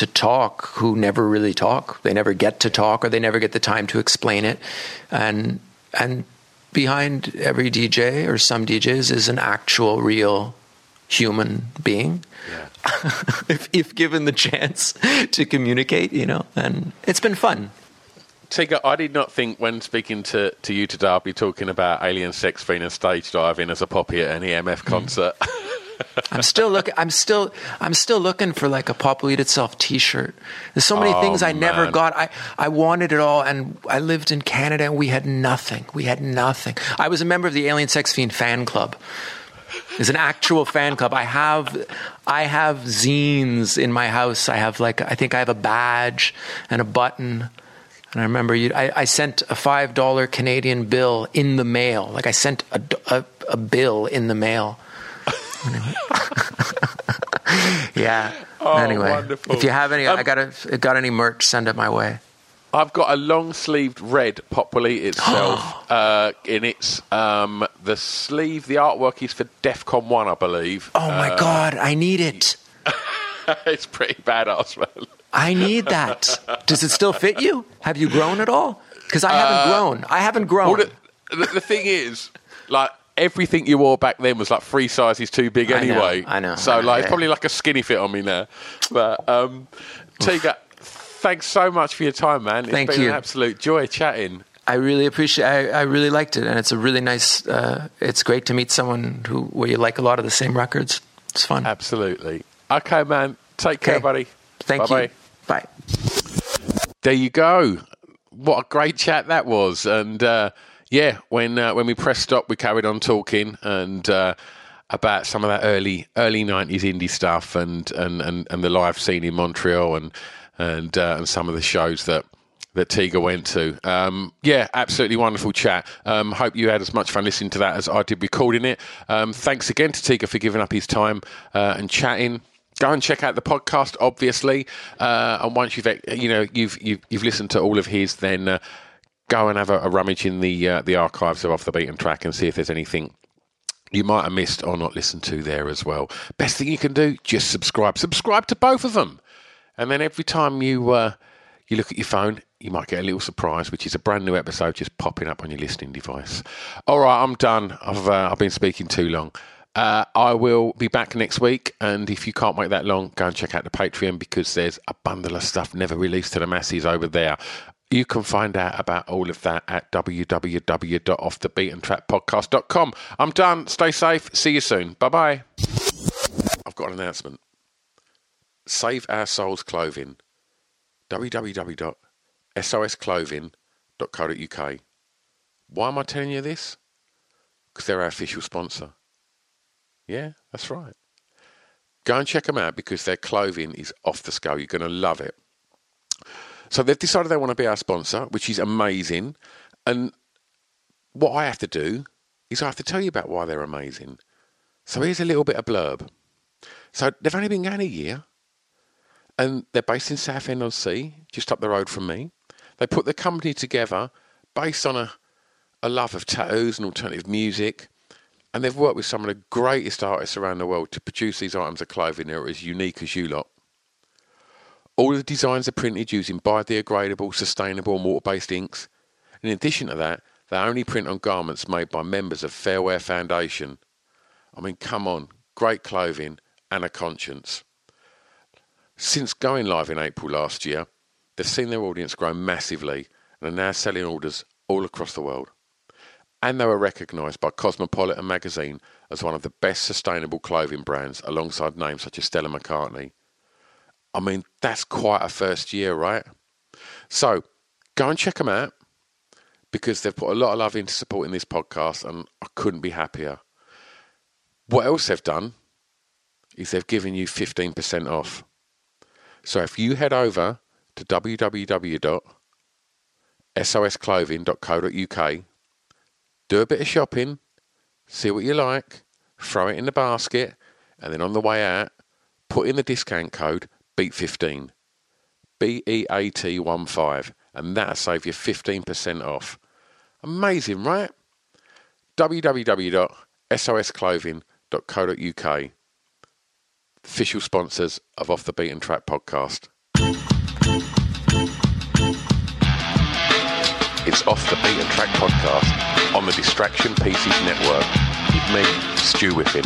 to talk who never really talk. They never get to talk, or they never get the time to explain it, and and behind every DJ or some DJs is an actual, real human being. Yeah. if, if given the chance to communicate, you know, and it's been fun. Tiga, I did not think when speaking to, to you today, I'd be talking about alien sex fiend and stage diving as a poppy at an EMF mm. concert. I'm still looking. I'm still. I'm still looking for like a pop eat itself T-shirt. There's so many Oh, things I never got. I I wanted it all, and I lived in Canada, and we had nothing. We had nothing. I was a member of the Alien Sex Fiend fan club. It's an actual fan club. I have, I have zines in my house. I have like, I think I have a badge and a button. And I remember you, I, I sent a five dollar Canadian bill in the mail. Like I sent a, a, a bill in the mail. Yeah. Oh, anyway, wonderful. if you have any, I Um, got a, got any merch, send it my way. I've got a long sleeved red pop will eat itself. uh, in its um, the sleeve, the artwork is for DEFCON one, I believe. Oh my god, I need it. it's pretty badass, man. I need that. Does it still fit you? Have you grown at all? Because I haven't grown. I haven't grown. Uh, Well, the, the thing is, like everything you wore back then was like three sizes too big I know, anyway. I know, So I know, like, it's probably like a skinny fit on me now. But um, Tiga, thanks so much for your time, man. It's Thank been you. an absolute joy chatting. I really appreciate. I, I really liked it, and it's a really nice. Uh, it's great to meet someone who where you like a lot of the same records. It's fun. Absolutely. Okay, man. Take care, buddy. Thank Bye-bye. you. Bye. There you go. What a great chat that was. And uh, yeah, when uh, when we pressed stop, we carried on talking and uh, about some of that early early nineties indie stuff and, and, and, and the live scene in Montreal and and uh, and some of the shows that. That Tiga went to. Um, yeah, absolutely wonderful chat. Um, hope you had as much fun listening to that as I did recording it. Um, thanks again to Tiga for giving up his time uh, and chatting go and check out the podcast obviously uh, and once you've you know you've you've, you've listened to all of his then uh, go and have a, a rummage in the uh, the archives of off the beaten track and see if there's anything you might have missed or not listened to there as well best thing you can do just subscribe subscribe to both of them and then every time you uh, you look at your phone, you might get a little surprise, which is a brand new episode just popping up on your listening device. All right, I'm done. I've uh, I've been speaking too long. Uh, I will be back next week, and if you can't wait that long, go and check out the Patreon because there's a bundle of stuff never released to the masses over there. You can find out about all of that at www.offthebeatentrackpodcast.com. I'm done. Stay safe. See you soon. Bye bye. I've got an announcement. Save Our Souls Clothing www.sosclothing.co.uk. Why am I telling you this? Because they're our official sponsor. Yeah, that's right. Go and check them out because their clothing is off the scale. You're going to love it. So they've decided they want to be our sponsor, which is amazing. And what I have to do is I have to tell you about why they're amazing. So here's a little bit of blurb. So they've only been going a year and they're based in Southend on Sea, just up the road from me. They put the company together based on a, a love of tattoos and alternative music, and they've worked with some of the greatest artists around the world to produce these items of clothing that are as unique as you lot. All of the designs are printed using biodegradable, sustainable, and water-based inks. In addition to that, they only print on garments made by members of Fairwear Foundation. I mean, come on, great clothing and a conscience. Since going live in April last year, they've seen their audience grow massively and are now selling orders all across the world. And they were recognised by Cosmopolitan magazine as one of the best sustainable clothing brands alongside names such as Stella McCartney. I mean, that's quite a first year, right? So go and check them out because they've put a lot of love into supporting this podcast and I couldn't be happier. What else they've done is they've given you 15% off. So if you head over to www.sosclothing.co.uk, do a bit of shopping, see what you like, throw it in the basket, and then on the way out, put in the discount code BEAT15. B E A T 1 5, and that'll save you 15% off. Amazing, right? www.sosclothing.co.uk. Official sponsors of Off the Beaten Track podcast. It's Off the Beaten Track podcast on the Distraction Pieces Network with me, Stu Whiffin.